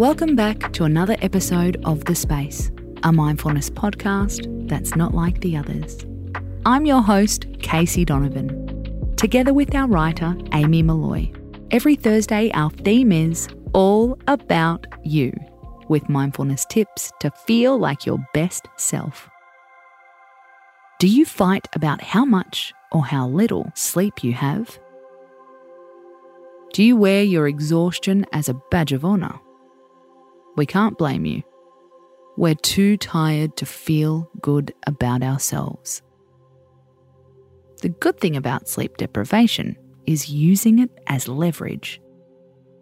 Welcome back to another episode of The Space, a mindfulness podcast that's not like the others. I'm your host, Casey Donovan, together with our writer, Amy Molloy. Every Thursday, our theme is all about you, with mindfulness tips to feel like your best self. Do you fight about how much or how little sleep you have? Do you wear your exhaustion as a badge of honour? We can't blame you. We're too tired to feel good about ourselves. The good thing about sleep deprivation is using it as leverage.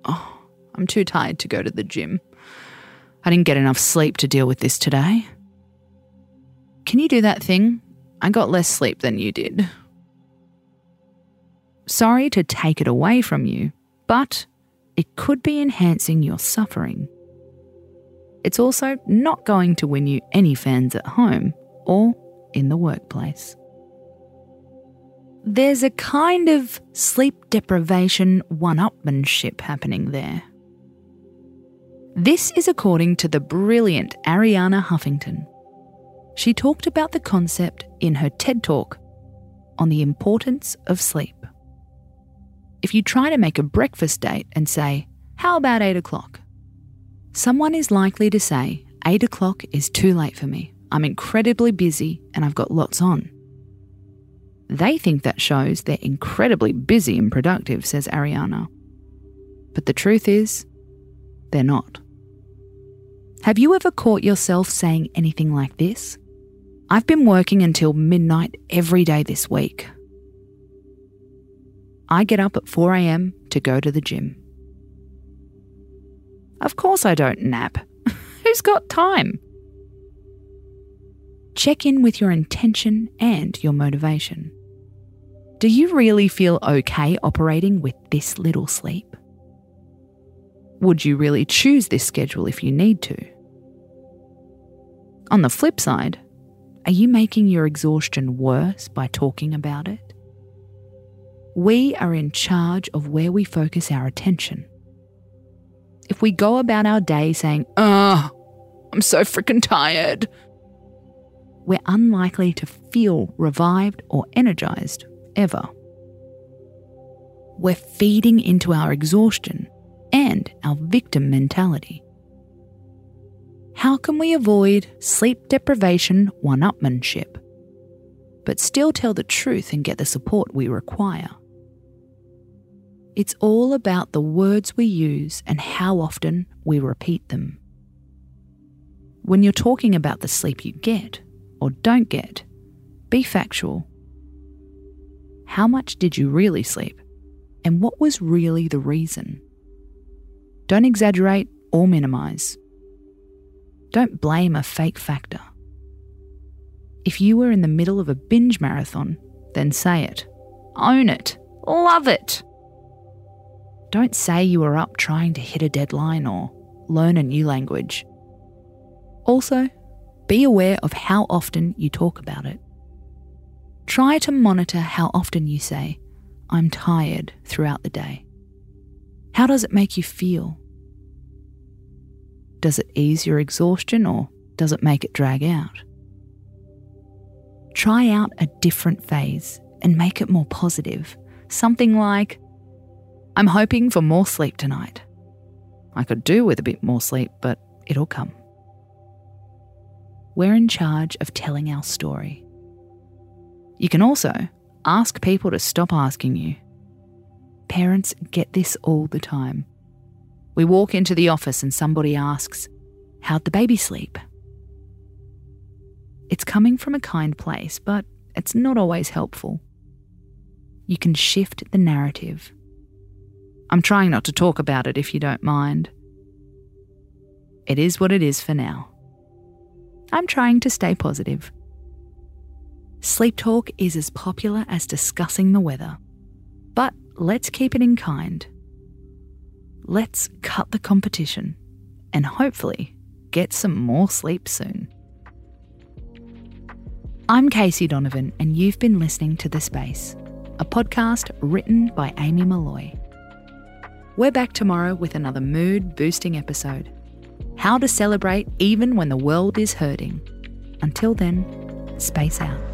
Oh, I'm too tired to go to the gym. I didn't get enough sleep to deal with this today. Can you do that thing? I got less sleep than you did. Sorry to take it away from you, but it could be enhancing your suffering. It's also not going to win you any fans at home or in the workplace. There's a kind of sleep deprivation one upmanship happening there. This is according to the brilliant Arianna Huffington. She talked about the concept in her TED Talk on the importance of sleep. If you try to make a breakfast date and say, How about 8 o'clock? Someone is likely to say, 8 o'clock is too late for me. I'm incredibly busy and I've got lots on. They think that shows they're incredibly busy and productive, says Arianna. But the truth is, they're not. Have you ever caught yourself saying anything like this? I've been working until midnight every day this week. I get up at 4am to go to the gym. Of course, I don't nap. Who's got time? Check in with your intention and your motivation. Do you really feel okay operating with this little sleep? Would you really choose this schedule if you need to? On the flip side, are you making your exhaustion worse by talking about it? We are in charge of where we focus our attention. If we go about our day saying, Ugh, I'm so freaking tired, we're unlikely to feel revived or energized ever. We're feeding into our exhaustion and our victim mentality. How can we avoid sleep deprivation one upmanship, but still tell the truth and get the support we require? It's all about the words we use and how often we repeat them. When you're talking about the sleep you get or don't get, be factual. How much did you really sleep? And what was really the reason? Don't exaggerate or minimise. Don't blame a fake factor. If you were in the middle of a binge marathon, then say it. Own it. Love it. Don't say you were up trying to hit a deadline or learn a new language. Also, be aware of how often you talk about it. Try to monitor how often you say, I'm tired throughout the day. How does it make you feel? Does it ease your exhaustion or does it make it drag out? Try out a different phase and make it more positive. Something like, I'm hoping for more sleep tonight. I could do with a bit more sleep, but it'll come. We're in charge of telling our story. You can also ask people to stop asking you. Parents get this all the time. We walk into the office and somebody asks, How'd the baby sleep? It's coming from a kind place, but it's not always helpful. You can shift the narrative I'm trying not to talk about it if you don't mind. It is what it is for now. I'm trying to stay positive. Sleep talk is as popular as discussing the weather. But let's keep it in kind. Let's cut the competition and hopefully get some more sleep soon. I'm Casey Donovan, and you've been listening to The Space, a podcast written by Amy Molloy. We're back tomorrow with another mood boosting episode. how to celebrate even when the world is hurting. Until then, space out.